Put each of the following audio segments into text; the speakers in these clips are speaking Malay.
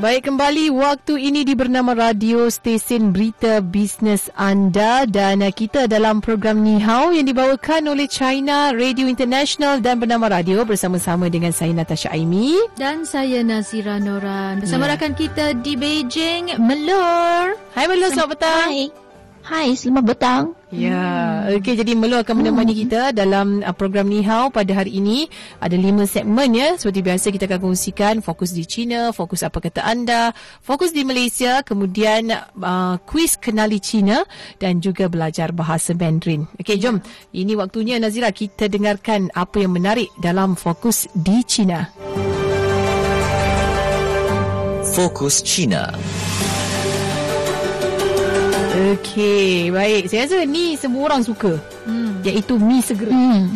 Baik kembali waktu ini di bernama radio stesen berita bisnes anda dan uh, kita dalam program Ni Hao yang dibawakan oleh China Radio International dan bernama radio bersama-sama dengan saya Natasha Aimi dan saya Nazira Noran bersama yeah. rakan kita di Beijing Melur. Hai Melur selamat petang. Hai. Hai, selamat petang. Ya, okey jadi Melu akan menemani hmm. kita dalam uh, program Ni Hao pada hari ini. Ada lima segmen ya. Seperti biasa kita akan kongsikan fokus di China, fokus apa kata anda, fokus di Malaysia, kemudian uh, kuis kenali China dan juga belajar bahasa Mandarin. Okey, jom. Ini waktunya Nazira kita dengarkan apa yang menarik dalam fokus di China. Fokus China. Okey, baik. Saya rasa ni semua orang suka. Hmm. Iaitu mi segera. Hmm.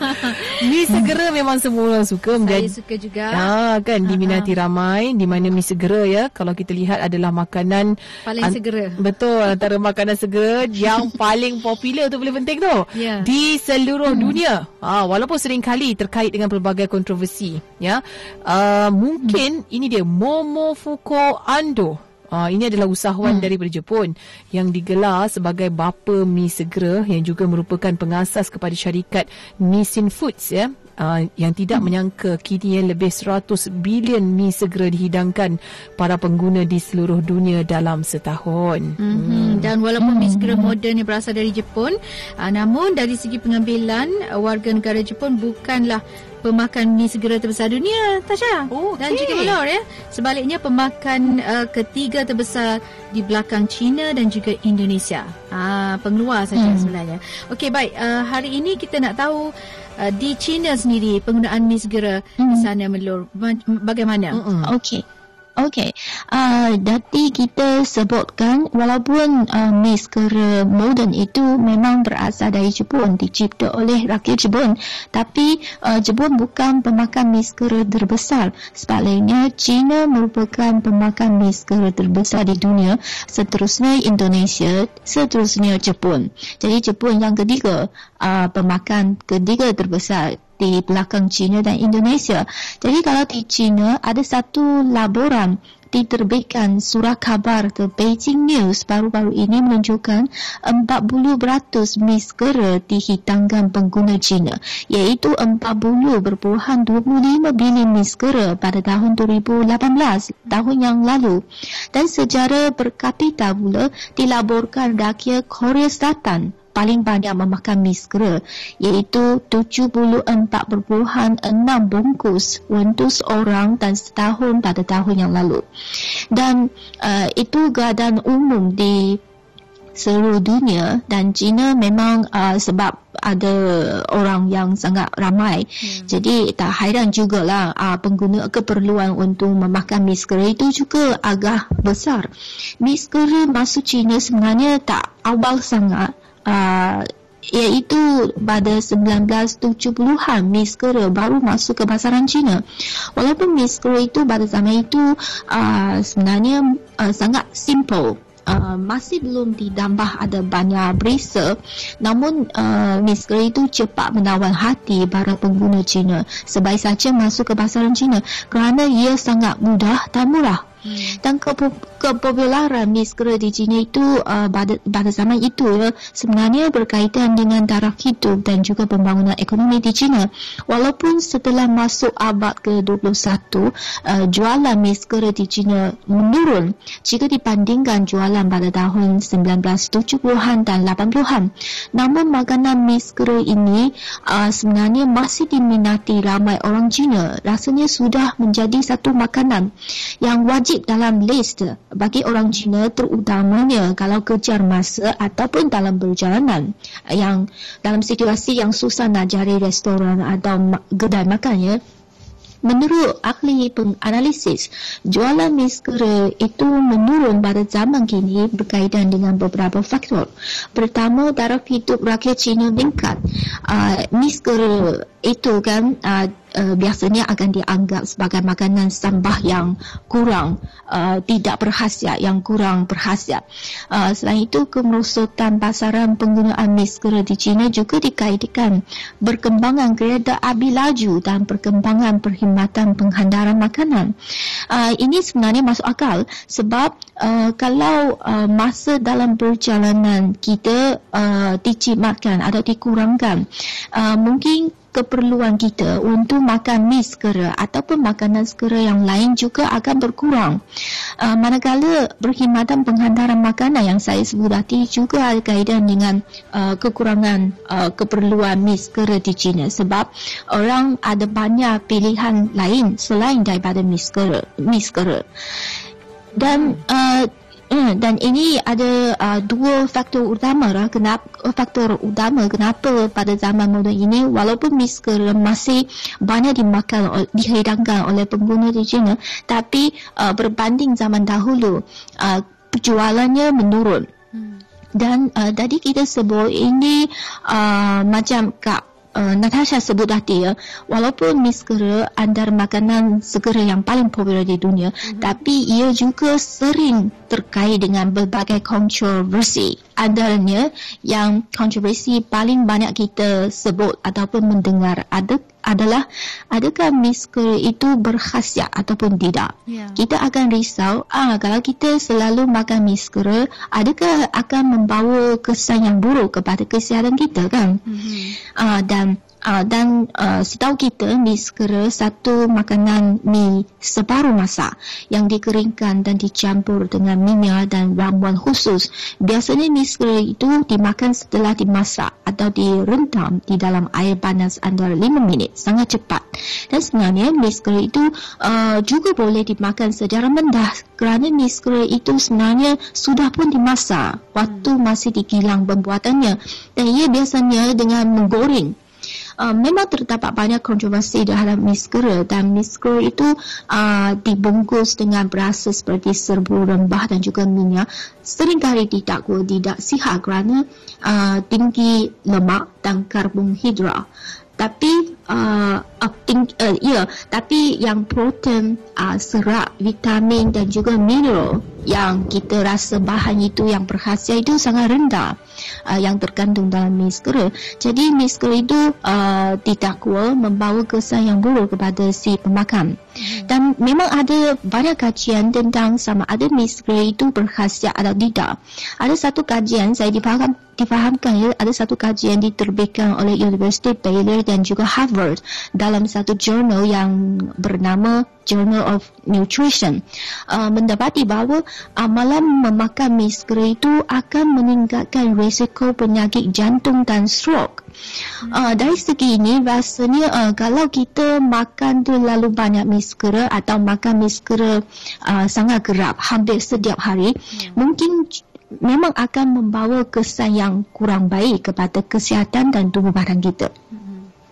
mi segera hmm. memang semua orang suka. Saya menjadi, suka juga. Ah, kan, diminati uh-huh. ramai. Di mana mi segera ya, kalau kita lihat adalah makanan... Paling an- segera. Betul, antara makanan segera yang paling popular tu boleh penting tu. Yeah. Di seluruh hmm. dunia. Ah, walaupun sering kali terkait dengan pelbagai kontroversi. Ya, uh, Mungkin hmm. ini dia Momofuku Ando. Uh, ini adalah usahawan hmm. daripada Jepun yang digelar sebagai bapa mi segera yang juga merupakan pengasas kepada syarikat Nissin Foods ya. Uh, yang tidak hmm. menyangka kini lebih 100 bilion mi segera dihidangkan para pengguna di seluruh dunia dalam setahun. Mm-hmm. Hmm. Dan walaupun mi segera moden yang berasal dari Jepun, uh, namun dari segi pengambilan uh, warga negara Jepun bukanlah pemakan mi segera terbesar dunia Tasha oh, okay. dan juga Melor ya sebaliknya pemakan uh, ketiga terbesar di belakang China dan juga Indonesia ah pengeluar saja hmm. sebenarnya okey baik uh, hari ini kita nak tahu uh, di China sendiri penggunaan mi segera hmm. di sana Melor bagaimana hmm. okey Okey, uh, dati kita sebutkan walaupun uh, maskara moden itu memang berasal dari Jepun, dicipta oleh rakyat Jepun, tapi uh, Jepun bukan pemakan maskara terbesar. Sebaliknya, China merupakan pemakan maskara terbesar di dunia, seterusnya Indonesia, seterusnya Jepun. Jadi Jepun yang ketiga, uh, pemakan ketiga terbesar di belakang China dan Indonesia. Jadi kalau di China ada satu laporan diterbitkan surat khabar The Beijing News baru-baru ini menunjukkan 40% miskera dihidangkan pengguna China iaitu 40.25 bilion miskera pada tahun 2018 tahun yang lalu dan secara berkapita pula dilaporkan rakyat Korea Selatan paling banyak memakan miskera iaitu 74.6 bungkus untuk seorang dan setahun pada tahun yang lalu. Dan uh, itu keadaan umum di seluruh dunia dan China memang uh, sebab ada orang yang sangat ramai. Hmm. Jadi tak hairan jugalah uh, pengguna keperluan untuk memakan miskera itu juga agak besar. Miskera masuk China sebenarnya tak awal sangat uh, iaitu pada 1970-an miskera baru masuk ke pasaran China. Walaupun miskera itu pada zaman itu uh, sebenarnya uh, sangat simple. Uh, masih belum ditambah ada banyak berisa namun uh, miskera itu cepat menawan hati para pengguna China sebaik saja masuk ke pasaran China kerana ia sangat mudah dan murah Hmm. Dan kepopularan miskera di China itu uh, pada, pada zaman itu ya, sebenarnya berkaitan dengan taraf hidup dan juga pembangunan ekonomi di China. Walaupun setelah masuk abad ke-21, uh, jualan miskera di China menurun jika dibandingkan jualan pada tahun 1970-an dan 80-an. Namun makanan miskera ini uh, sebenarnya masih diminati ramai orang China. Rasanya sudah menjadi satu makanan yang wajib wajib dalam list bagi orang Cina terutamanya kalau kejar masa ataupun dalam perjalanan yang dalam situasi yang susah nak cari restoran atau kedai makan ya. Menurut ahli penganalisis, jualan miskera itu menurun pada zaman kini berkaitan dengan beberapa faktor. Pertama, taraf hidup rakyat Cina meningkat. Uh, miskera itu kan uh, uh, biasanya akan dianggap sebagai makanan sambah yang kurang uh, tidak berkhasiat yang kurang berkhasiat. Uh, selain itu kemerosotan pasaran penggunaan mi segera di China juga dikaitkan berkembangan kereta api laju dan perkembangan perkhidmatan penghantaran makanan. Uh, ini sebenarnya masuk akal sebab uh, kalau uh, masa dalam perjalanan kita uh, dicimatkan atau dikurangkan uh, mungkin keperluan kita untuk makan mi segera ataupun makanan segera yang lain juga akan berkurang. Uh, manakala berkhidmatan penghantaran makanan yang saya sebut tadi juga ada kaitan dengan uh, kekurangan uh, keperluan mi segera di China sebab orang ada banyak pilihan lain selain daripada mi segera. Mi segera. Dan uh, Hmm, dan ini ada uh, dua faktor utama lah. Kenapa faktor utama kenapa pada zaman moden ini walaupun misker masih banyak dimakan dihidangkan oleh pengguna di China, tapi uh, berbanding zaman dahulu uh, penjualannya menurun. Hmm. Dan uh, tadi kita sebut ini uh, macam kak uh, Natasha sebut tadi ya, walaupun mi segera antara makanan segera yang paling popular di dunia, mm-hmm. tapi ia juga sering terkait dengan berbagai kontroversi. Antaranya yang kontroversi paling banyak kita sebut ataupun mendengar ada adalah adakah misker itu berkhasiat ataupun tidak. Yeah. Kita akan risau ah kalau kita selalu makan misker adakah akan membawa kesan yang buruk kepada kesihatan kita kan. Mm-hmm. Ah dan Uh, dan uh, setahu kita mi segera satu makanan mi separuh masak yang dikeringkan dan dicampur dengan minyak dan ramuan khusus. Biasanya mi segera itu dimakan setelah dimasak atau direndam di dalam air panas antara 5 minit. Sangat cepat. Dan sebenarnya mi segera itu uh, juga boleh dimakan secara mendah kerana mi segera itu sebenarnya sudah pun dimasak waktu masih digilang pembuatannya. Dan ia biasanya dengan menggoreng uh, memang terdapat banyak kontroversi terhadap miskera dan miskera itu uh, dibungkus dengan berasa seperti serbu rembah dan juga minyak. Seringkali tidak tidak sihat kerana uh, tinggi lemak dan karbohidrat tapi uh, uh, think, uh, yeah, tapi yang protein uh, serat vitamin dan juga mineral yang kita rasa bahan itu yang berkhasiat itu sangat rendah uh, yang terkandung dalam miskera jadi miskera itu uh, didakwa membawa kesan yang buruk kepada si pemakan hmm. dan memang ada banyak kajian tentang sama ada miskera itu berkhasiat atau tidak. Ada satu kajian saya dipaham, difahamkan ya ada satu kajian diterbitkan oleh University Baylor dan juga Harvard dalam satu jurnal yang bernama Journal of Nutrition. Uh, mendapati bahawa amalan memakan miskera itu akan meningkatkan risiko penyakit jantung dan stroke. Uh, dari segi ini rasanya uh, kalau kita makan terlalu banyak miskera atau makan miskera uh, sangat kerap hampir setiap hari yeah. mungkin memang akan membawa kesan yang kurang baik kepada kesihatan dan tubuh badan kita.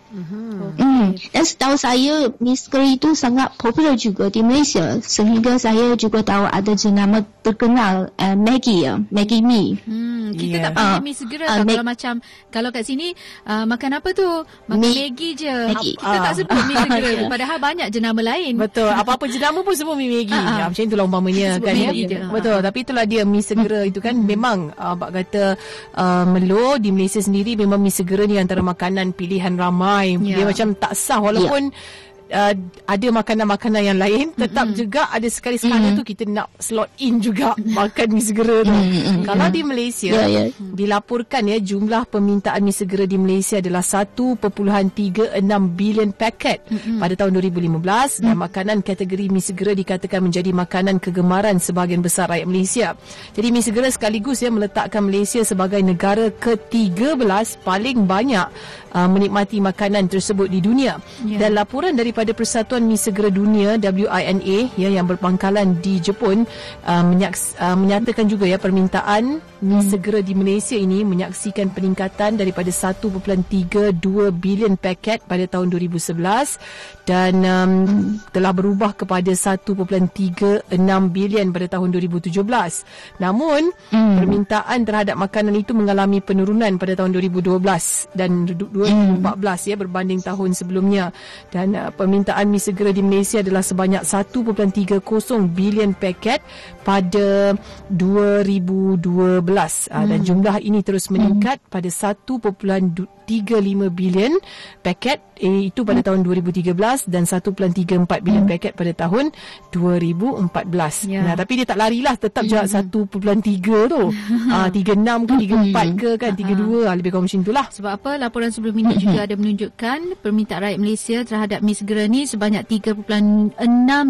Mm-hmm. Mm. Dan setahu saya, Misker itu sangat popular juga di Malaysia. Sehingga saya juga tahu ada jenama terkenal uh, Maggie ya, Maggie Mi. Hmm, kita yeah. tak pakai uh, mi segera uh, kalau macam kalau kat sini uh, makan apa tu? Makan mi, Maggie je. Maggie. Kita uh. tak sebut mi segera padahal banyak jenama lain. Betul. Apa-apa jenama pun semua mi Maggie. Uh-huh. Ya, macam itulah umpamanya kan ya. Betul. Uh-huh. Tapi itulah dia mi segera itu kan hmm. memang uh, bak kata uh, Melo di Malaysia sendiri memang mi segera ni antara makanan pilihan ramai. Yeah. Dia macam tak sah walaupun yeah uh, ada makanan-makanan yang lain tetap mm-hmm. juga ada sekali sekala mm-hmm. tu kita nak slot in juga makan mi segera tu. Mm-hmm. Kalau di Malaysia yeah, yeah. dilaporkan ya jumlah permintaan mi segera di Malaysia adalah 1.36 bilion paket mm-hmm. pada tahun 2015 mm-hmm. dan makanan kategori mi segera dikatakan menjadi makanan kegemaran sebahagian besar rakyat Malaysia. Jadi mi segera sekaligus ya meletakkan Malaysia sebagai negara ke-13 paling banyak uh, menikmati makanan tersebut di dunia. Yeah. Dan laporan dari daripada Persatuan Mi Segera Dunia WINA ya yang berpangkalan di Jepun uh, menyaks, uh, menyatakan juga ya permintaan Mi hmm. Segera di Malaysia ini menyaksikan peningkatan daripada 1.32 bilion paket pada tahun 2011 dan um, hmm. telah berubah kepada 1.36 bilion pada tahun 2017. Namun hmm. permintaan terhadap makanan itu mengalami penurunan pada tahun 2012 dan 2014 hmm. ya berbanding tahun sebelumnya dan uh, permintaan mi segera di Malaysia adalah sebanyak 1.30 bilion paket pada 2012 uh, hmm. dan jumlah ini terus meningkat hmm. pada 1.35 bilion paket eh, itu pada hmm. tahun 2013 dan 1.34 bilion hmm. paket pada tahun 2014. Ya. Nah tapi dia tak larilah tetap hmm. jarak 1.3 tu. Ah uh, 36 ke 34 ke kan 32 uh lebih kurang macam itulah. Sebab apa laporan sebelum ini juga ada menunjukkan permintaan rakyat Malaysia terhadap mi segera ni sebanyak 3.6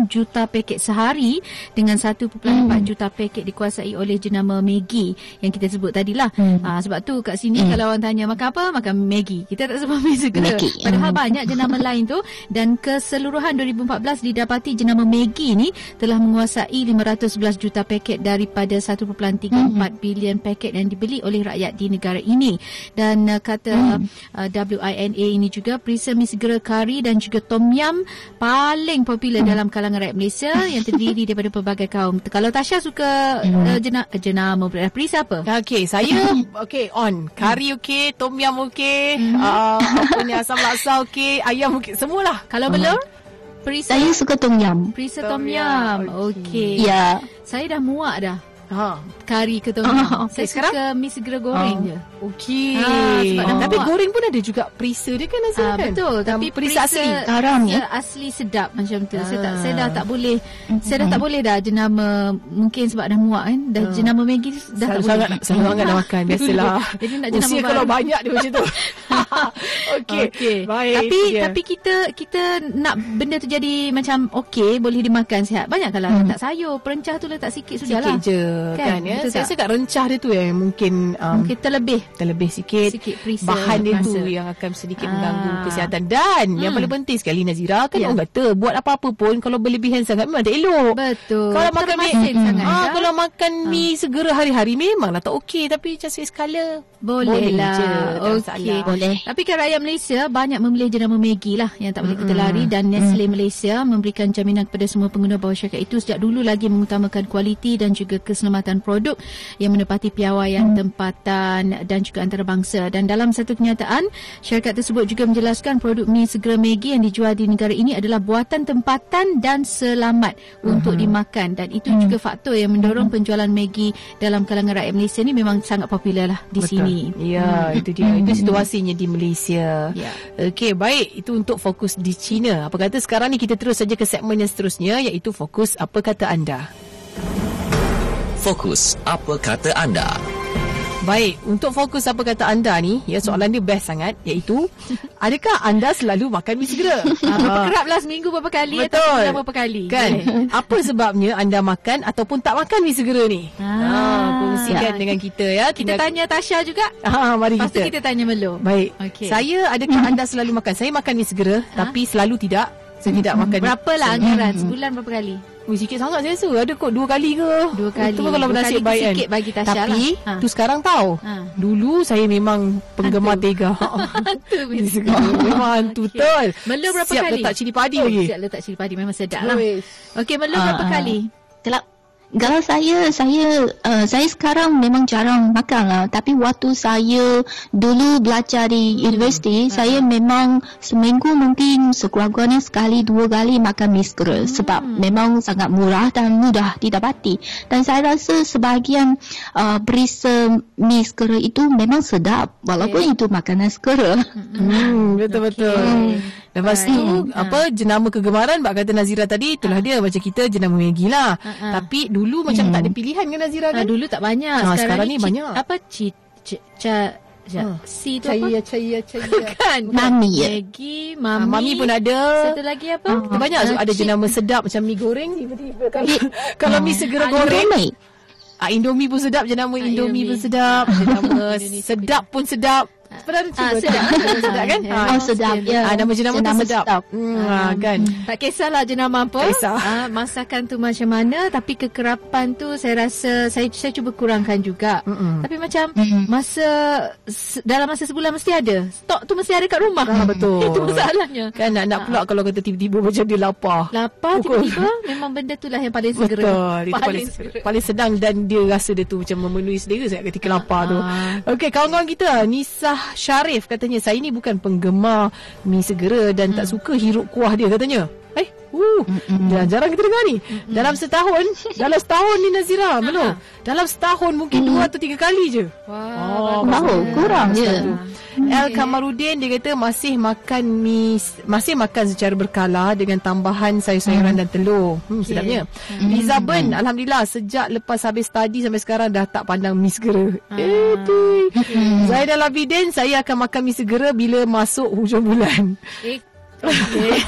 juta paket sehari dengan 1.4 hmm. juta paket dikuasai oleh jenama Maggie yang kita sebut tadilah. Hmm. Uh, sebab tu kat sini hmm. kalau orang tanya makan apa makan Maggie. Kita tak sebut. Maggie. Padahal hmm. banyak jenama lain tu dan keseluruhan 2014 didapati jenama Maggie ni telah menguasai 511 juta paket daripada 1.34 hmm. bilion paket yang dibeli oleh rakyat di negara ini. Dan uh, kata hmm. uh, WINA ini juga perisa mi segera kari dan juga tom yum paling popular hmm. dalam kalangan rakyat Malaysia yang terdiri daripada pelbagai kaum. Kalau Tasha suka hmm. uh, jena, jenama perisa apa? Okey, saya okey on. Kari okey, tom yum okey, hmm. uh, apa ni asam laksa okey, ayam okey, semualah. Kalau belum? Perisa. Saya suka tom yum. Perisa tom, tom yum. Okey. Ya. Saya dah muak dah. Ha, kari ke tu. Oh, okay. Saya Sekarang? suka mi segera goreng oh. je. Okey. Ha, oh. Tapi goreng pun ada juga perisa dia kan Azhar ha, kan? Betul. Tapi perisa asli. Haram ya? Asli sedap macam tu. Ha. Saya tak saya dah tak boleh. Mm-hmm. Saya dah tak boleh dah jenama mungkin sebab dah muak kan. Dah ha. jenama Maggi dah Selalu tak sangat, boleh. Selalu sangat nak makan. Biasalah. Jadi nak jenama Usia kalau banyak dia macam tu. okey. Okay. Baik. Tapi yeah. tapi kita kita nak benda tu jadi macam okey boleh dimakan sihat. Banyak kalau hmm. letak sayur, perencah tu letak sikit sudahlah. Sikit je kan, kan ya. Saya rasa kat rencah dia tu yang mungkin um, mungkin terlebih terlebih sikit, sikit bahan dia tu yang akan sedikit ah. mengganggu kesihatan dan hmm. yang paling penting sekali Nazira kan yeah. orang kata buat apa-apa pun kalau berlebihan sangat memang tak elok. Betul. Kalau makan mi sangat. Ah, ya? kalau makan ah. mi segera hari-hari memanglah tak okey tapi macam sekala boleh, boleh lah. Okey. Boleh. Tapi kan rakyat Malaysia banyak memilih jenama Maggi lah yang tak boleh kita lari dan Nestle mm. Malaysia memberikan jaminan kepada semua pengguna bawah syarikat itu sejak dulu lagi mengutamakan kualiti dan juga keselamatan produk yang menepati piawaian mm. tempatan dan juga antarabangsa. Dan dalam satu kenyataan, syarikat tersebut juga menjelaskan produk mi segera Maggi yang dijual di negara ini adalah buatan tempatan dan selamat uh-huh. untuk dimakan dan itu mm. juga faktor yang mendorong penjualan Maggi dalam kalangan rakyat Malaysia ni memang sangat popular lah di Betul. sini ini. Ya, hmm. itu dia. Itu hmm. situasinya di Malaysia. Ya. Okey, baik. Itu untuk fokus di China. Apa kata sekarang ni kita terus saja ke segmen yang seterusnya iaitu fokus apa kata anda. Fokus apa kata anda. Baik, untuk fokus apa kata anda ni, ya soalan dia best sangat iaitu adakah anda selalu makan mi segera? Ha, berapa kerap lah seminggu berapa kali Betul. atau bulan berapa kali? Kan? apa sebabnya anda makan ataupun tak makan mi segera ni? Ha, ha kongsikan ya. dengan kita ya. Kita Tinggal... tanya Tasha juga. Ha, mari Lepas kita. kita tanya Melo. Baik. Okay. Saya adakah anda selalu makan? Saya makan mi segera ha? tapi selalu tidak. Saya tidak makan. Berapa lah anggaran? Sebulan berapa kali? Ui, sikit sangat saya rasa. Ada kot dua kali ke? Dua kali. Itu pun kalau bernasib baik kan. Sikit bagi Tasha Tapi, lah. ha. tu sekarang tahu. Ha. Dulu saya memang penggemar hantu. tega. hantu. memang hantu okay. betul. Melu berapa siap kali? Siap letak cili padi oh, lagi. Siap letak cili padi. Memang sedap lah. Okey, Melu ha. berapa kali? Kelap. Kalau saya, saya uh, saya sekarang memang jarang makan lah. Tapi waktu saya dulu belajar di universiti, hmm. saya memang seminggu mungkin sekurang-kurangnya sekali dua kali makan mi segera. Hmm. Sebab memang sangat murah dan mudah didapati. Dan saya rasa sebahagian uh, perisa mi segera itu memang sedap. Walaupun okay. itu makanan segera. Hmm, betul-betul. Okay. Lepas tu ha. apa jenama kegemaran bak kata Nazira tadi itulah ha. dia macam kita jenama Maggi lah. Ha. Tapi dulu macam hmm. tak ada pilihan kan Nazira kan? Ha, dulu tak banyak. Ha, sekarang, sekarang ni, banyak. Apa ci ca Ha. Si tu caya, apa? Caya, caya, kan? Mami. Maggi, mami. Ha, mami pun ada. Satu lagi apa? Ha. Banyak ha. ada jenama sedap macam mi goreng. Tiba-tiba kalau, kalau mi segera ha. goreng. Ah, Indomie pun sedap jenama Indomie. Indomie pun sedap. Jenama sedap pun sedap. Pernah cuba Ah, tak? sedap. sedap kan? Ya. Ah, Oh, sedap. Ya. Ah, nama jenama tu Jenama sedap. sedap. Hmm, ah, kan. Tak kisahlah jenama apa. Tak kisah. Ah, masakan tu macam mana tapi kekerapan tu saya rasa saya saya cuba kurangkan juga. Mm-mm. Tapi macam Mm-mm. masa dalam masa sebulan mesti ada. Stok tu mesti ada kat rumah. Ah, betul. Itu masalahnya. Kan nak nak pula kalau kata tiba-tiba macam dia lapar. Lapar Pukul. tiba-tiba memang benda tu lah yang paling segera. Betul. Itu paling, segera. paling sedang dan dia rasa dia tu macam memenuhi selera saya ketika lapar tu. Ah. Okey, kawan-kawan kita, Nisah Syarif katanya saya ni bukan penggemar mi segera dan tak suka hirup kuah dia katanya. Uh, dah jarang kita dengar ni. Dalam setahun, dalam setahun ni Nazira, belum. Dalam setahun mungkin dua atau tiga kali je. Wah, Oh, bagus. Baru kurang je. El Kamarudin dia kata masih makan mi masih makan secara berkala dengan tambahan sayur-sayuran dan telur. Hmm sedapnya. Liza Ben alhamdulillah sejak lepas habis study sampai sekarang dah tak pandang mi segera. Eh tu. Zainal Abidin saya akan makan mi segera bila masuk hujung bulan. Eh, okay.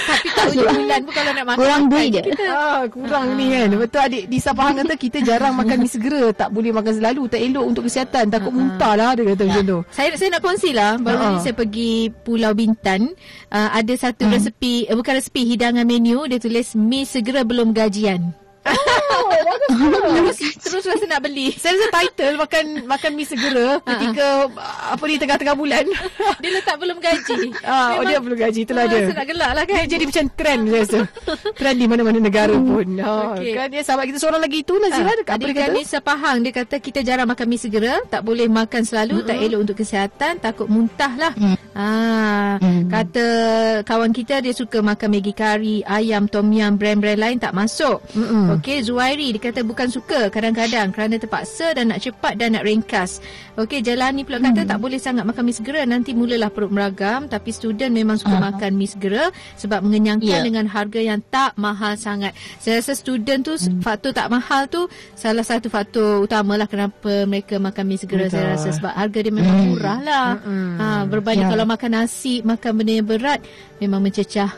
Tapi tak hujung bulan pun kalau nak makan. Kurang duit je. Kita. Ah, kurang ni kan. Betul adik Disa Pahang kata kita jarang makan mi segera. Tak boleh makan selalu. Tak elok untuk kesihatan. Takut muntah lah dia kata macam tu. Saya saya nak kongsi lah Baru Ha. ni saya pergi Pulau Bintan uh, Ada satu Hmm. resepi uh, Bukan resepi Hidangan menu Dia tulis Mi segera belum gajian terus, terus rasa nak beli Saya rasa title makan makan mi segera ketika apa ni tengah-tengah bulan. Dia letak belum gaji ah, oh dia belum gaji itulah dia. rasa nak gelak lah kan Dia jadi macam trend saya rasa. trend di mana-mana negara pun. Ha, Okey. kan dia sahabat kita seorang lagi itu Nazira dekat apa dia kata? kami sepahang Dia kata kita jarang makan mi segera Tak boleh makan selalu Tak elok untuk kesihatan Takut muntah lah ah, Kata kawan kita Dia suka makan Maggi kari Ayam, tom yum Brand-brand lain tak masuk Mm-mm. Okey Zuairi Dia kata bukan suka Kadang-kadang Kerana terpaksa Dan nak cepat Dan nak ringkas Okey Jalani pula kata Tak boleh sangat makan mi segera Nanti mulalah perut meragam Tapi student memang suka makan mi segera Sebab mengenyangkan Ya. dengan harga yang tak mahal sangat. Saya rasa student tu hmm. faktor tak mahal tu salah satu faktor utamalah kenapa mereka makan mi segera Betul. saya rasa sebab harga dia memang murah lah. Mm-mm. Ha berbanding Ya. kalau makan nasi, makan benda yang berat memang mencecah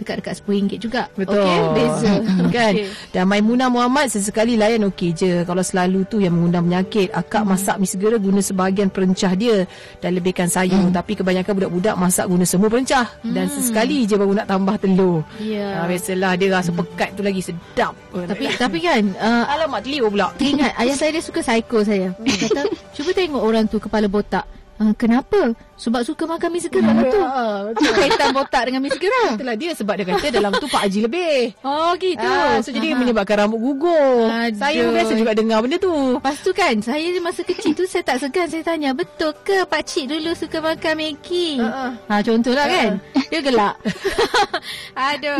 dekat-dekat RM10 juga. Betul. Okey, beza. kan? Okey. Dan Maimunah Muhammad sesekali layan okey je. Kalau selalu tu yang mengundang penyakit, akak masak mi segera guna sebahagian perencah dia dan lebihkan sayur. Tapi kebanyakan budak-budak masak guna semua perencah dan sesekali je baru nak tambah telur. Ya. Ha, biasalah dia rasa pekat tu lagi sedap. Tapi tapi kan uh, alamak telur pula. Teringat ayah saya dia suka psycho saya. Dia kata, cuba tengok orang tu kepala botak. Uh, kenapa? Sebab suka makan mi segera lah tu. Ha, Apa kaitan botak dengan mi segera? Itulah dia sebab dia kata dalam tu Pak Haji lebih. Oh gitu. Ah, so jadi menyebabkan rambut gugur. Aduh. Saya biasa juga dengar benda tu. Lepas tu kan Saya masa kecil tu Saya tak segan Saya tanya Betul ke Pak Cik dulu Suka makan Maggi ha, Contohlah kan Dia gelak Aduh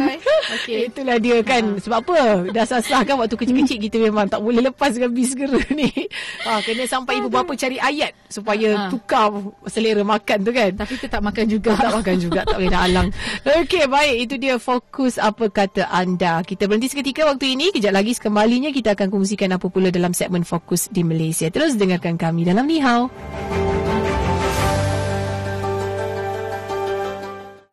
Okay. Itulah dia kan Sebab apa Dah sah-sah kan Waktu kecil-kecil kita memang Tak boleh lepas dengan bis segera ni ha, Kena sampai ibu bapa cari ayat Supaya Ha. tukar Selera makan tu kan. Tapi tetap makan juga. Tak makan juga Tak boleh nak halang. Okey baik. Itu dia fokus Apa kata anda. Kita berhenti seketika waktu ini. Kejap lagi sekembalinya Kita akan kongsikan apa pula Dalam segmen fokus di Malaysia. Terus dengarkan kami dalam Nihau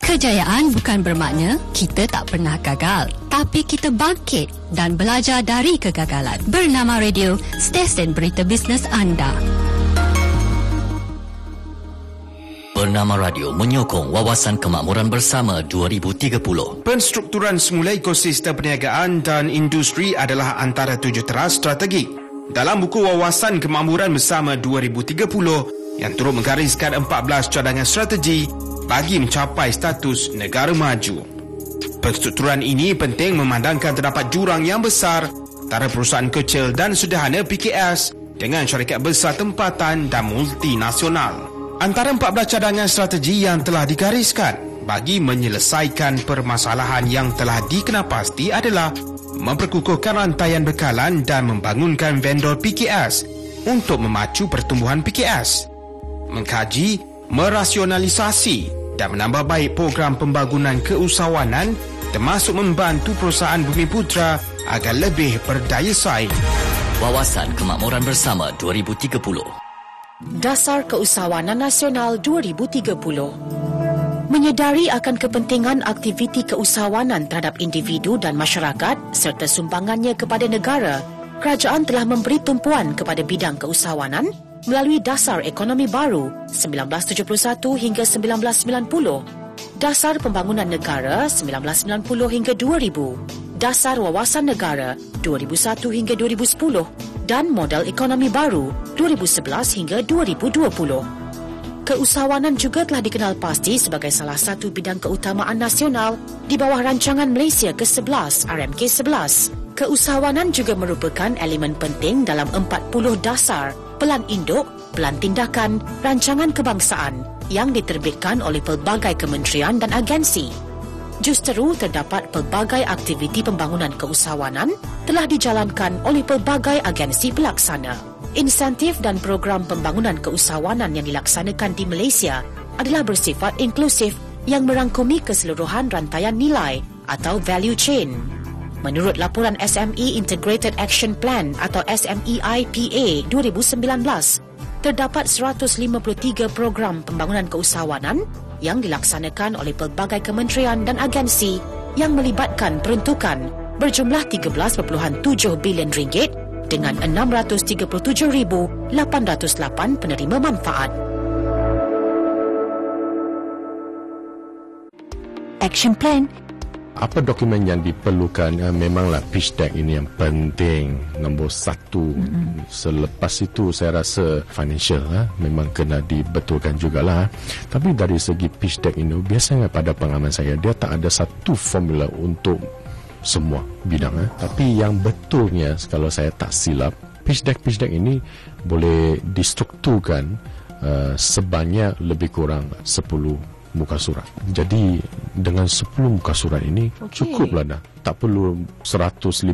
Kejayaan bukan bermakna kita tak pernah gagal, tapi kita bangkit dan belajar dari kegagalan. Bernama Radio, stesen berita bisnes anda. Bernama Radio menyokong Wawasan Kemakmuran Bersama 2030. Penstrukturan semula ekosistem perniagaan dan industri adalah antara tujuh teras strategi. Dalam buku Wawasan Kemakmuran Bersama 2030 yang turut menggariskan 14 cadangan strategi bagi mencapai status negara maju. Penstrukturan ini penting memandangkan terdapat jurang yang besar antara perusahaan kecil dan sederhana PKS dengan syarikat besar tempatan dan multinasional. Antara 14 cadangan strategi yang telah digariskan bagi menyelesaikan permasalahan yang telah dikenapasti adalah memperkukuhkan rantaian bekalan dan membangunkan vendor PKS untuk memacu pertumbuhan PKS, mengkaji, merasionalisasi dan menambah baik program pembangunan keusahawanan termasuk membantu perusahaan Bumi Putra agar lebih berdaya saing. Wawasan Kemakmuran Bersama 2030. Dasar Keusahawanan Nasional 2030 Menyedari akan kepentingan aktiviti keusahawanan terhadap individu dan masyarakat serta sumbangannya kepada negara, kerajaan telah memberi tumpuan kepada bidang keusahawanan melalui Dasar Ekonomi Baru 1971 hingga 1990, Dasar Pembangunan Negara 1990 hingga 2000, Dasar Wawasan Negara 2001 hingga 2010 dan Modal Ekonomi Baru 2011 hingga 2020. Keusahawanan juga telah dikenal pasti sebagai salah satu bidang keutamaan nasional di bawah rancangan Malaysia ke-11 RMK 11. Keusahawanan juga merupakan elemen penting dalam 40 dasar pelan induk, pelan tindakan, rancangan kebangsaan yang diterbitkan oleh pelbagai kementerian dan agensi. Justeru terdapat pelbagai aktiviti pembangunan keusahawanan telah dijalankan oleh pelbagai agensi pelaksana. Insentif dan program pembangunan keusahawanan yang dilaksanakan di Malaysia adalah bersifat inklusif yang merangkumi keseluruhan rantaian nilai atau value chain. Menurut laporan SME Integrated Action Plan atau SMEIPA 2019, terdapat 153 program pembangunan keusahawanan yang dilaksanakan oleh pelbagai kementerian dan agensi yang melibatkan peruntukan berjumlah 13.7 bilion ringgit dengan 637,808 penerima manfaat. Action Plan apa dokumen yang diperlukan ya, memanglah pitch deck ini yang penting nombor satu mm-hmm. selepas itu saya rasa financial ha, memang kena dibetulkan jugalah tapi dari segi pitch deck ini biasanya pada pengalaman saya dia tak ada satu formula untuk semua bidang eh. Tapi yang betulnya kalau saya tak silap, pitch deck pitch deck ini boleh distrukturkan uh, sebanyak lebih kurang 10 muka surat. Jadi dengan 10 muka surat ini okay. cukuplah dah. Tak perlu 150.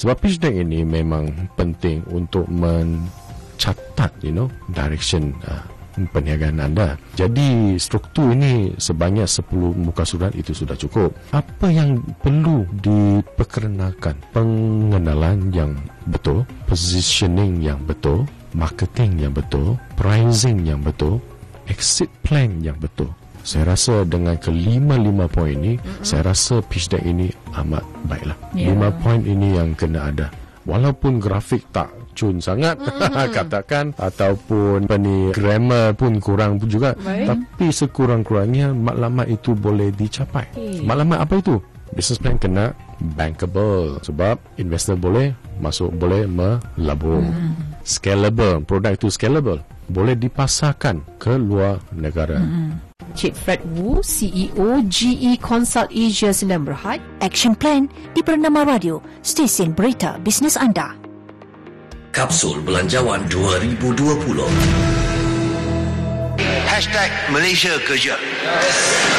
Sebab pitch deck ini memang penting untuk mencatat you know direction uh, perniagaan anda. Jadi struktur ini sebanyak 10 muka surat itu sudah cukup. Apa yang perlu diperkenakan? Pengenalan yang betul, positioning yang betul, marketing yang betul, pricing yang betul, exit plan yang betul. Saya rasa dengan kelima-lima poin ini, mm-hmm. saya rasa pitch deck ini amat baiklah. Yeah. Lima poin ini yang kena ada. Walaupun grafik tak cun sangat mm. katakan ataupun peni grammar pun kurang pun juga Baik. tapi sekurang-kurangnya maklumat itu boleh dicapai okay. maklumat apa itu business plan kena bankable sebab investor boleh masuk boleh melabur mm. scalable produk itu scalable boleh dipasarkan ke luar negara mm. Cik Fred Wu, CEO GE Consult Asia sedang berhad. Action Plan di Bernama Radio, stesen berita bisnes anda. Kapsul Belanjawan 2020 Hashtag Malaysia Kerja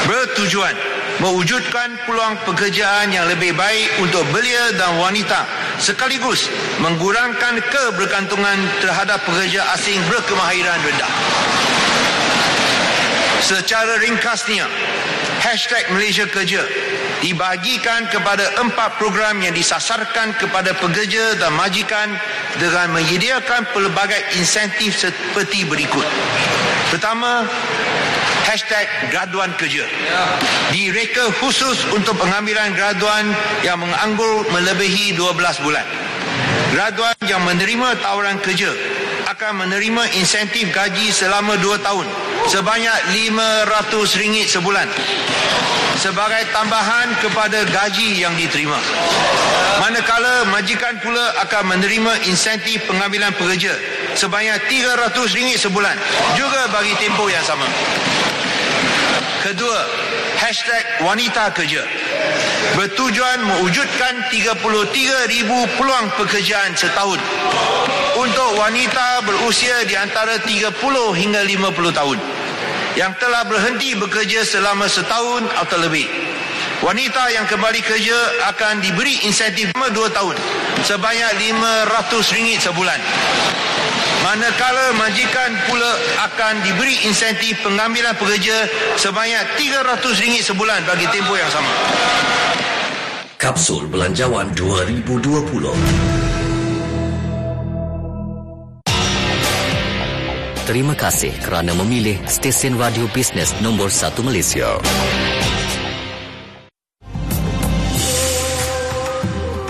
Bertujuan mewujudkan peluang pekerjaan yang lebih baik untuk belia dan wanita sekaligus mengurangkan kebergantungan terhadap pekerja asing berkemahiran rendah. Secara ringkasnya, hashtag Malaysia Kerja dibagikan kepada empat program yang disasarkan kepada pekerja dan majikan dengan menyediakan pelbagai insentif seperti berikut. Pertama, hashtag graduan kerja. Direka khusus untuk pengambilan graduan yang menganggur melebihi 12 bulan. Graduan yang menerima tawaran kerja akan menerima insentif gaji selama 2 tahun sebanyak RM500 sebulan sebagai tambahan kepada gaji yang diterima. Manakala majikan pula akan menerima insentif pengambilan pekerja sebanyak RM300 sebulan juga bagi tempoh yang sama. Kedua, hashtag wanita kerja bertujuan mewujudkan 33,000 peluang pekerjaan setahun untuk wanita berusia di antara 30 hingga 50 tahun yang telah berhenti bekerja selama setahun atau lebih. Wanita yang kembali kerja akan diberi insentif selama dua tahun sebanyak RM500 sebulan. Manakala majikan pula akan diberi insentif pengambilan pekerja sebanyak RM300 sebulan bagi tempoh yang sama. Kapsul Belanjawan 2020 Terima kasih kerana memilih stesen radio bisnes nombor 1 Malaysia.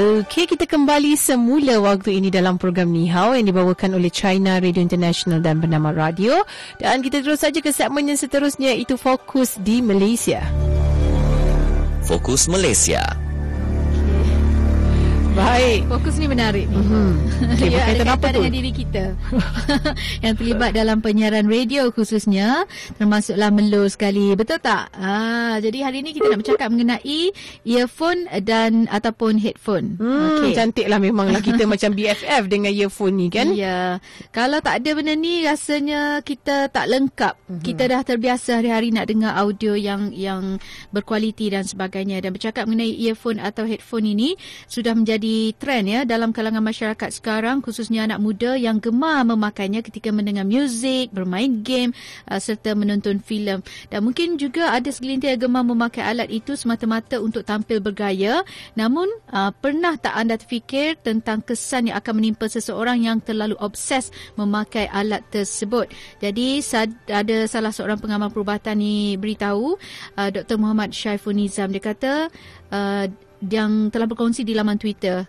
Okey, kita kembali semula waktu ini dalam program Ni Hao yang dibawakan oleh China Radio International dan bernama Radio. Dan kita terus saja ke segmen yang seterusnya iaitu Fokus di Malaysia. Fokus Malaysia. Baik. Fokus ni menarik ni. Mm-hmm. Okay, ya, ada apa tu? dengan diri kita. yang terlibat dalam penyiaran radio khususnya. Termasuklah Melo sekali. Betul tak? Ah, jadi hari ni kita nak bercakap mengenai earphone dan ataupun headphone. Hmm, okay. Cantiklah memanglah kita macam BFF dengan earphone ni kan? Ya. Kalau tak ada benda ni rasanya kita tak lengkap. Mm-hmm. Kita dah terbiasa hari-hari nak dengar audio yang yang berkualiti dan sebagainya. Dan bercakap mengenai earphone atau headphone ini sudah menjadi trend ya dalam kalangan masyarakat sekarang khususnya anak muda yang gemar memakainya ketika mendengar muzik, bermain game uh, serta menonton filem. Dan mungkin juga ada segelintir yang gemar memakai alat itu semata-mata untuk tampil bergaya. Namun uh, pernah tak anda terfikir tentang kesan yang akan menimpa seseorang yang terlalu obses memakai alat tersebut. Jadi ada salah seorang pengamal perubatan ni beritahu uh, Dr. Muhammad Syaiful Nizam dia kata uh, yang telah berkongsi di laman Twitter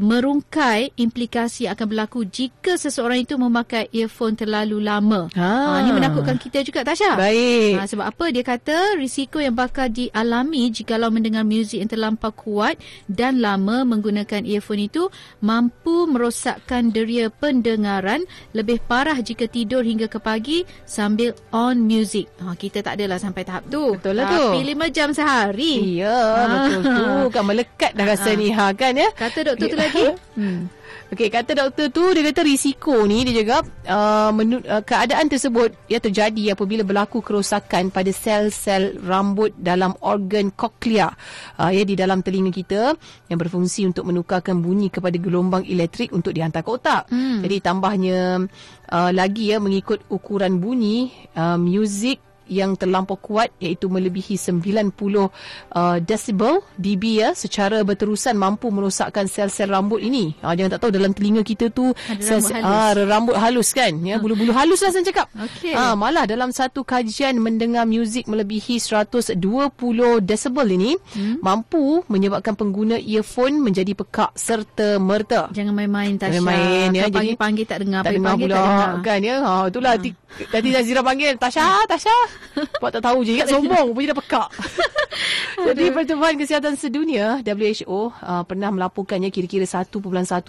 merungkai implikasi akan berlaku jika seseorang itu memakai earphone terlalu lama. Ha. ha ini menakutkan kita juga Tasha. Baik. Ha, sebab apa dia kata risiko yang bakal dialami jika lo mendengar muzik yang terlampau kuat dan lama menggunakan earphone itu mampu merosakkan deria pendengaran lebih parah jika tidur hingga ke pagi sambil on music. Ha, kita tak adalah sampai tahap tu. Betul lah tu. Tapi 5 jam sehari. Ya, ha. betul tu. Kan melekat dah rasa ha. ni ha kan ya. Kata doktor tu lagi. Hmm. Okey, kata doktor tu dia kata risiko ni dia cakap uh, menu, uh, keadaan tersebut ya terjadi apabila berlaku kerosakan pada sel-sel rambut dalam organ koklia uh, ya di dalam telinga kita yang berfungsi untuk menukarkan bunyi kepada gelombang elektrik untuk dihantar ke otak. Hmm. Jadi tambahnya uh, lagi ya mengikut ukuran bunyi uh, music yang terlampau kuat iaitu melebihi 90 uh, decibel dB ya secara berterusan mampu merosakkan sel-sel rambut ini. Ha, jangan tak tahu dalam telinga kita tu sel rambut, halus. Ha, rambut halus kan ya bulu-bulu halus lah saya cakap. Okay. Ha, malah dalam satu kajian mendengar muzik melebihi 120 decibel ini hmm. mampu menyebabkan pengguna earphone menjadi pekak serta merta. Jangan main-main Tasha. Main-main ya. Panggil-panggil tak dengar. Tak dengar pula tak dengar. kan ya. Ha, itulah ha. tadi Nazira panggil Tasha, Tasha. Buat tak tahu je Ingat sombong Punya dah pekak Jadi Pertubuhan Kesihatan Sedunia WHO uh, Pernah melaporkannya Kira-kira 1.1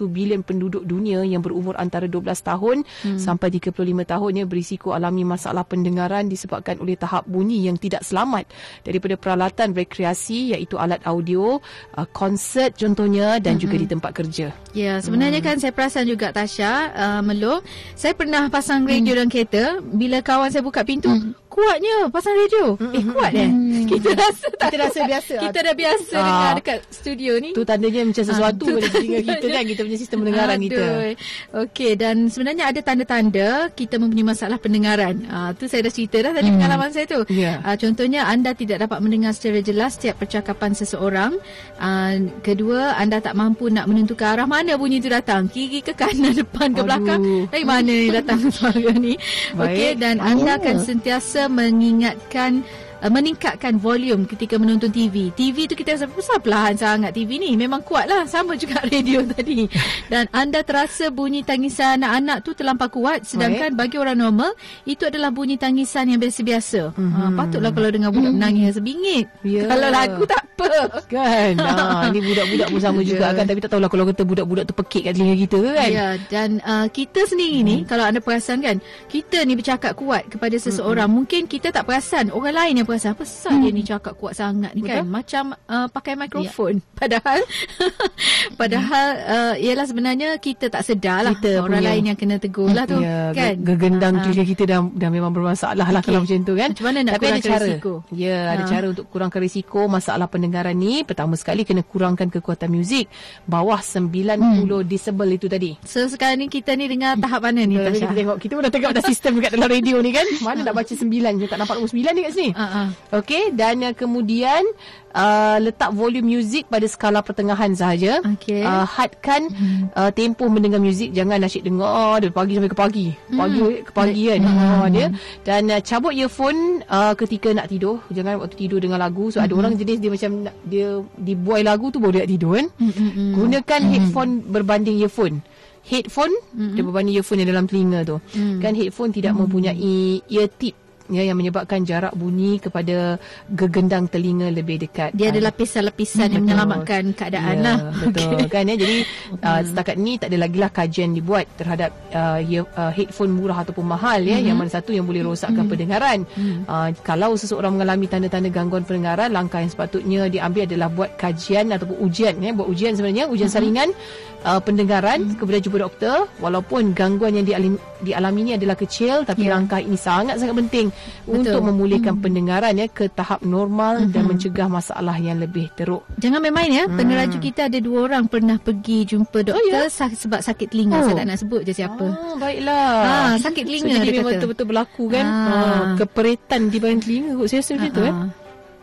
bilion penduduk dunia Yang berumur antara 12 tahun hmm. Sampai 35 tahun ya, Berisiko alami masalah pendengaran Disebabkan oleh tahap bunyi Yang tidak selamat Daripada peralatan rekreasi Iaitu alat audio uh, Konsert contohnya Dan hmm. juga di tempat kerja Ya sebenarnya hmm. kan Saya perasan juga Tasha uh, Melo Saya pernah pasang radio hmm. dalam kereta Bila kawan saya buka pintu hmm kuatnya pasang radio. Mm-hmm. Eh kuat eh. Mm-hmm. Kita rasa tak kita rasa biasa. Kita dah biasa ah. dengar dekat studio ni. Tu tandanya macam sesuatu pada telinga kita kan kita punya sistem pendengaran Aduh. kita. Okey dan sebenarnya ada tanda-tanda kita mempunyai masalah pendengaran. Ah tu saya dah cerita dah tadi mm. pengalaman saya tu. Yeah. Ah contohnya anda tidak dapat mendengar secara jelas setiap percakapan seseorang. Ah kedua anda tak mampu nak menentukan arah mana bunyi itu datang. Kiri ke kanan, depan ke Aduh. belakang. Dari mana ni datang suara ni. Okey dan anda akan sentiasa mengingatkan uh, meningkatkan volume ketika menonton TV. TV tu kita rasa besar perlahan sangat TV ni. Memang kuat lah. Sama juga radio tadi. Dan anda terasa bunyi tangisan anak-anak tu terlampau kuat. Sedangkan Baik. bagi orang normal, itu adalah bunyi tangisan yang biasa-biasa. Mm-hmm. Ha, patutlah kalau dengar budak mm-hmm. menangis sebingit. Yeah. Kalau lagu tak apa. Kan? ha, ini budak-budak pun sama yeah. juga kan. Tapi tak tahulah kalau kata budak-budak tu pekik kat telinga kita kan. Ya. Yeah. Dan uh, kita sendiri mm. ni, kalau anda perasan kan, kita ni bercakap kuat kepada seseorang. Mm-hmm. Mungkin kita tak perasan. Orang lain yang perasan apa sah hmm. dia ni cakap kuat sangat ni? Betul? kan macam uh, pakai mikrofon yeah. padahal padahal uh, ialah sebenarnya kita tak sedar lah kita orang punya, lain yang kena tegur lah tu yeah, kan gegendang uh, kita dah, dah memang bermasalah lah okay. kalau macam tu kan macam mana nak Tapi kurangkan ada cara. risiko ya yeah, uh. ada cara untuk kurangkan risiko masalah pendengaran ni pertama sekali kena kurangkan kekuatan muzik bawah 90 hmm. decibel itu tadi so sekarang ni kita ni dengar tahap mana ni Tasha? kita tengok kita pun dah tengok dah sistem dekat dalam radio ni kan mana nak baca 9 je tak nampak nombor 9 ni kat sini uh, Ha. Okey, dan uh, kemudian uh, letak volume muzik pada skala pertengahan sahaja. Okey. Uh, hadkan uh, tempoh mendengar muzik, jangan asyik dengar dari pagi sampai ke pagi. Pagi ke pagi kan. Uh, dia dan uh, cabut earphone uh, ketika nak tidur. Jangan waktu tidur dengar lagu. So ada orang jenis dia macam nak, dia dibuai lagu tu baru dia nak tidur kan. Gunakan headphone berbanding earphone. Headphone mm-hmm. dia berbanding earphone yang dalam telinga tu. Mm. Kan headphone tidak mempunyai ear tip ya yang menyebabkan jarak bunyi kepada gegendang telinga lebih dekat. Dia ada lapisan-lapisan yang Betul. menyelamatkan keadaan ya, lah. Betul okay. kan ya. Jadi uh, setakat ni tak ada lagi lah kajian dibuat terhadap uh, ear, uh, headphone murah ataupun mahal ya Mhm. yang mana satu yang boleh rosakkan pendengaran. Uh, kalau seseorang mengalami tanda-tanda gangguan pendengaran langkah yang sepatutnya diambil adalah buat kajian ataupun ujian ya buat ujian sebenarnya ujian saringan uh, pendengaran kemudian jumpa doktor walaupun gangguan yang dialami, dialami ini adalah kecil tapi Ya. langkah ini sangat-sangat penting Betul. untuk memulihkan pendengaran ya ke tahap normal dan mencegah masalah yang lebih teruk. Jangan main-main ya. Hmm. Peneraju kita ada dua orang pernah pergi jumpa doktor oh, ya? sebab sakit telinga. Oh. Saya tak nak sebut je siapa. Ah, baiklah. Ah, sakit telinga so, jadi dia memang kata. betul-betul berlaku kan. Ah. Ah. keperitan di bahagian telinga kot. Saya rasa macam tu eh.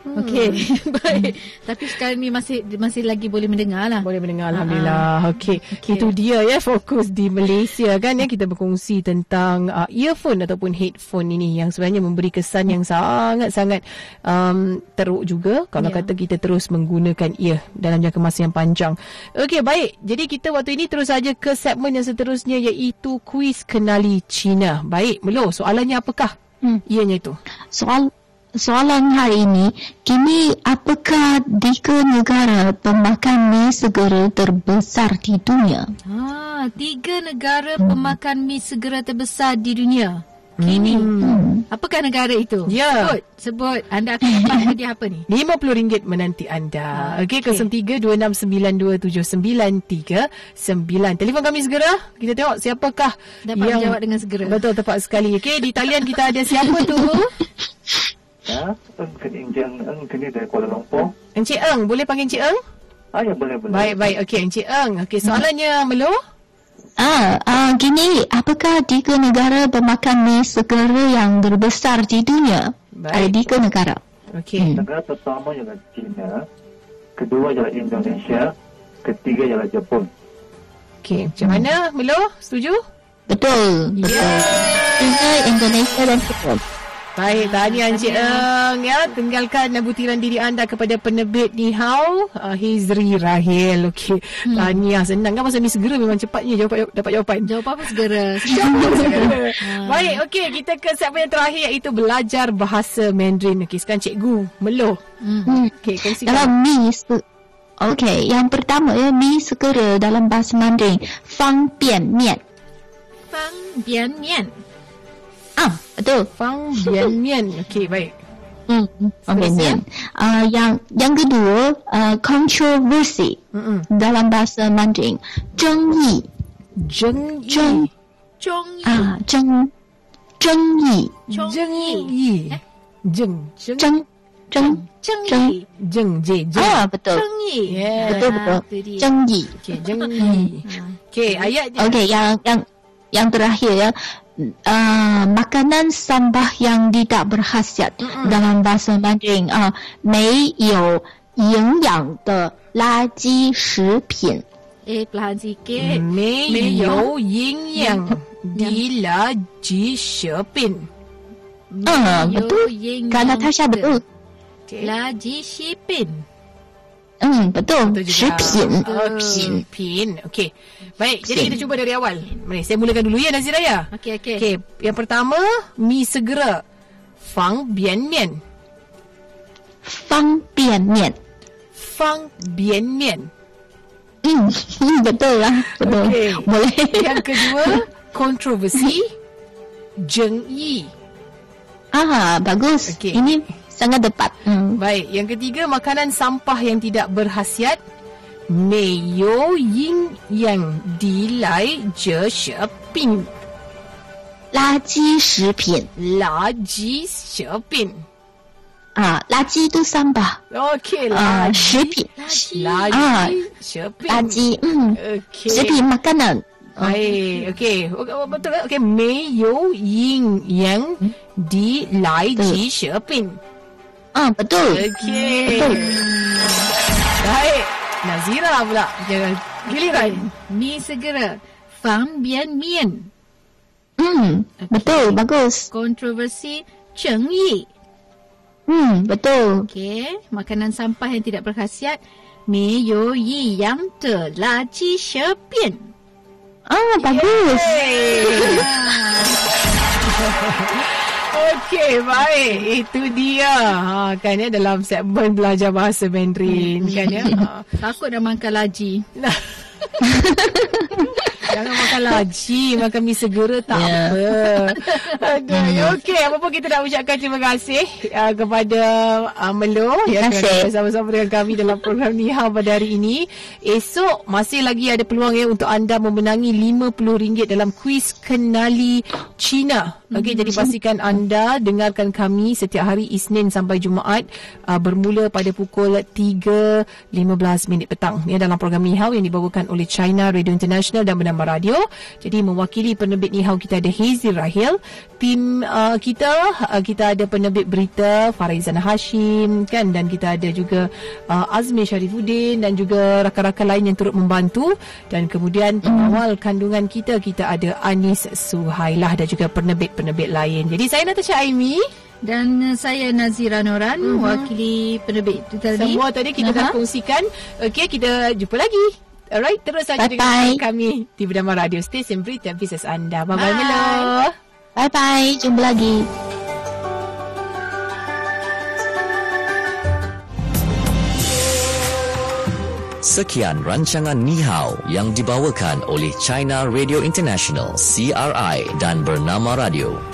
Ah. Okey, baik. Tapi sekarang ni masih masih lagi boleh mendengar lah. Boleh mendengar Alhamdulillah. Okey. Okay. Itu dia ya fokus di Malaysia kan ya. Kita berkongsi tentang uh, earphone ataupun headphone ini yang sebenarnya memberi kesan yang sangat-sangat um, teruk juga kalau Ya. kata kita terus menggunakan ear dalam jangka masa yang panjang. Okey, baik. Jadi kita waktu ini terus saja ke segmen yang seterusnya iaitu kuis kenali Cina. Baik, Melo, soalannya apakah? Hmm. Ianya itu. Soal soalan hari ini, kini apakah tiga negara pemakan mi segera terbesar di dunia? Ha, tiga negara pemakan mi segera terbesar di dunia. Kini. Hmm. Apakah negara itu? Ya. Sebut. Sebut. Anda akan dapat hadiah apa ni? RM50 menanti anda. Ah, Okey, okey. 0326927939. Telefon kami segera. Kita tengok siapakah Dapat yang menjawab dengan segera. Betul tepat sekali. Okey, di talian kita ada siapa tu? Ya, Eng Eng Eng Kini dari Kuala Lumpur. Encik Eng, boleh panggil Encik Eng? Ah, ya boleh boleh. Baik, baik. Okey, Encik Eng. Okey, soalannya Melo. Ah, ah, gini, apakah tiga negara pemakan mi segera yang terbesar di dunia? Baik. Ada tiga negara. Okey. Negara pertama ialah China, kedua ialah Indonesia, ketiga ialah Jepun. Okey, macam mana Melo? Setuju? Betul. Ya. Betul. China, Indonesia dan Jepun. Baik, tahniah Encik Eng ya. Tinggalkan butiran diri anda kepada penerbit Nihau uh, Hizri Rahil. Okey. Hmm. Tahniah senang kan masa ni segera memang cepatnya jawab dapat jawapan. Jawab apa segera? Segera. Baik, okey kita ke segmen yang terakhir iaitu belajar bahasa Mandarin. Okey, sekarang cikgu Melo. Hmm. Okey, kongsikan. Dalam se- Okey, yang pertama ya mi segera dalam bahasa Mandarin fang bian mian. Fang Bian Mian. Ah, betul. Fang Bian Mian. Okey, baik. Hmm, fang bian mian. Ah, yang yang kedua uh, controversy Mm-mm. dalam bahasa Mandarin 争议 Zheng Zheng Yi. Chong Yi. ah 争争议 Chong Zheng Yi. Yi. Zheng. Zheng. 争争 Cheng Zheng. Yi. Zheng. J. Zheng. ah betul Cheng Yi. Yeah. betul betul Ah, tu dia. 争议 Okey, Zheng Yi. Okey, ayatnya. Okey, yang yang yang terakhir ya. Uh, makanan sampah yang tidak berkhasiat Mm-mm. dalam bahasa Mandarin ah uh, 没有营养的垃圾食品 Eh, perlahan sikit. 没有营养的垃圾食品。 Ah, Mayo betul. Ying Kak Yang Natasha Te. betul. Laji Shipin. Hmm, betul. Betul juga. 食品 Okey. Baik, jadi kita cuba dari awal. Mari saya mulakan dulu ya Naziraya. Okey okey. Okey, yang pertama mi segera. Fang bian mian. Fang bian mian. Fang bian mian. Hmm, betul lah. Betul. Okay. Boleh. Yang kedua, kontroversi jeng yi. Aha, bagus. Okay. Ini sangat tepat. Hmm. Baik, yang ketiga makanan sampah yang tidak berhasiat. 没有人养的来这些病，垃圾食品，垃圾食品，啊，垃圾都三吧，OK，啊，食品，垃圾，啊，食品，垃圾，嗯，食品嘛可能，哎，OK，我我们对了，OK，没有人养的来这些病，啊，不对，对，来。Nazira pula. Jangan giliran. Mi segera. Fang Bian Mian. Hmm, betul. Bagus. Kontroversi Cheng Yi. Hmm, betul. Okey. Makanan sampah yang tidak berkhasiat. Mi Yo Yi Yang Telah Ji She Bian. Ah, bagus. Okey, baik. Itu dia. Ha, kan ya dalam segmen belajar bahasa Mandarin kan ya. Ha. Takut dah makan laji. Jangan makan laji, makan mi segera tak Ya. apa. Aduh, ya, okey. Apa pun kita nak ucapkan terima kasih uh, kepada uh, Melo Terima yang kerana bersama-sama dengan kami dalam program Ni pada hari ini. Esok masih lagi ada peluang ya untuk anda memenangi RM50 dalam kuis kenali Cina. Okey, jadi pastikan anda dengarkan kami setiap hari Isnin sampai Jumaat uh, bermula pada pukul 3.15 minit petang ya dalam program Ni Hao yang dibawakan oleh China Radio International dan Bernama Radio. Jadi mewakili penerbit Ni Hao kita ada Hazy Rahil, tim uh, kita uh, kita ada penerbit berita Farizan Hashim kan dan kita ada juga uh, Azmi Sharifuddin dan juga rakan-rakan lain yang turut membantu dan kemudian pengawal kandungan kita kita ada Anis Suhailah dan juga penerbit-penerbit lain. Jadi saya Natasha Aimi Dan uh, saya Nazira Noran, mewakili penerbit itu tadi. Semua tadi kita dah Aha. kongsikan. Okey, kita jumpa lagi. Alright, terus saja dengan kami di Bernama Radio Station Berita Bisnes anda. Bye-bye, Bye. Melo. Bye-bye. Jumpa lagi. Sekian rancangan Ni Hao yang dibawakan oleh China Radio International CRI dan Bernama Radio.